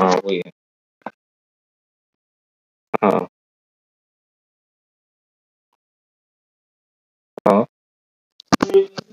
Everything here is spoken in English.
Ah, oh ya. Heeh. Oh. Oh.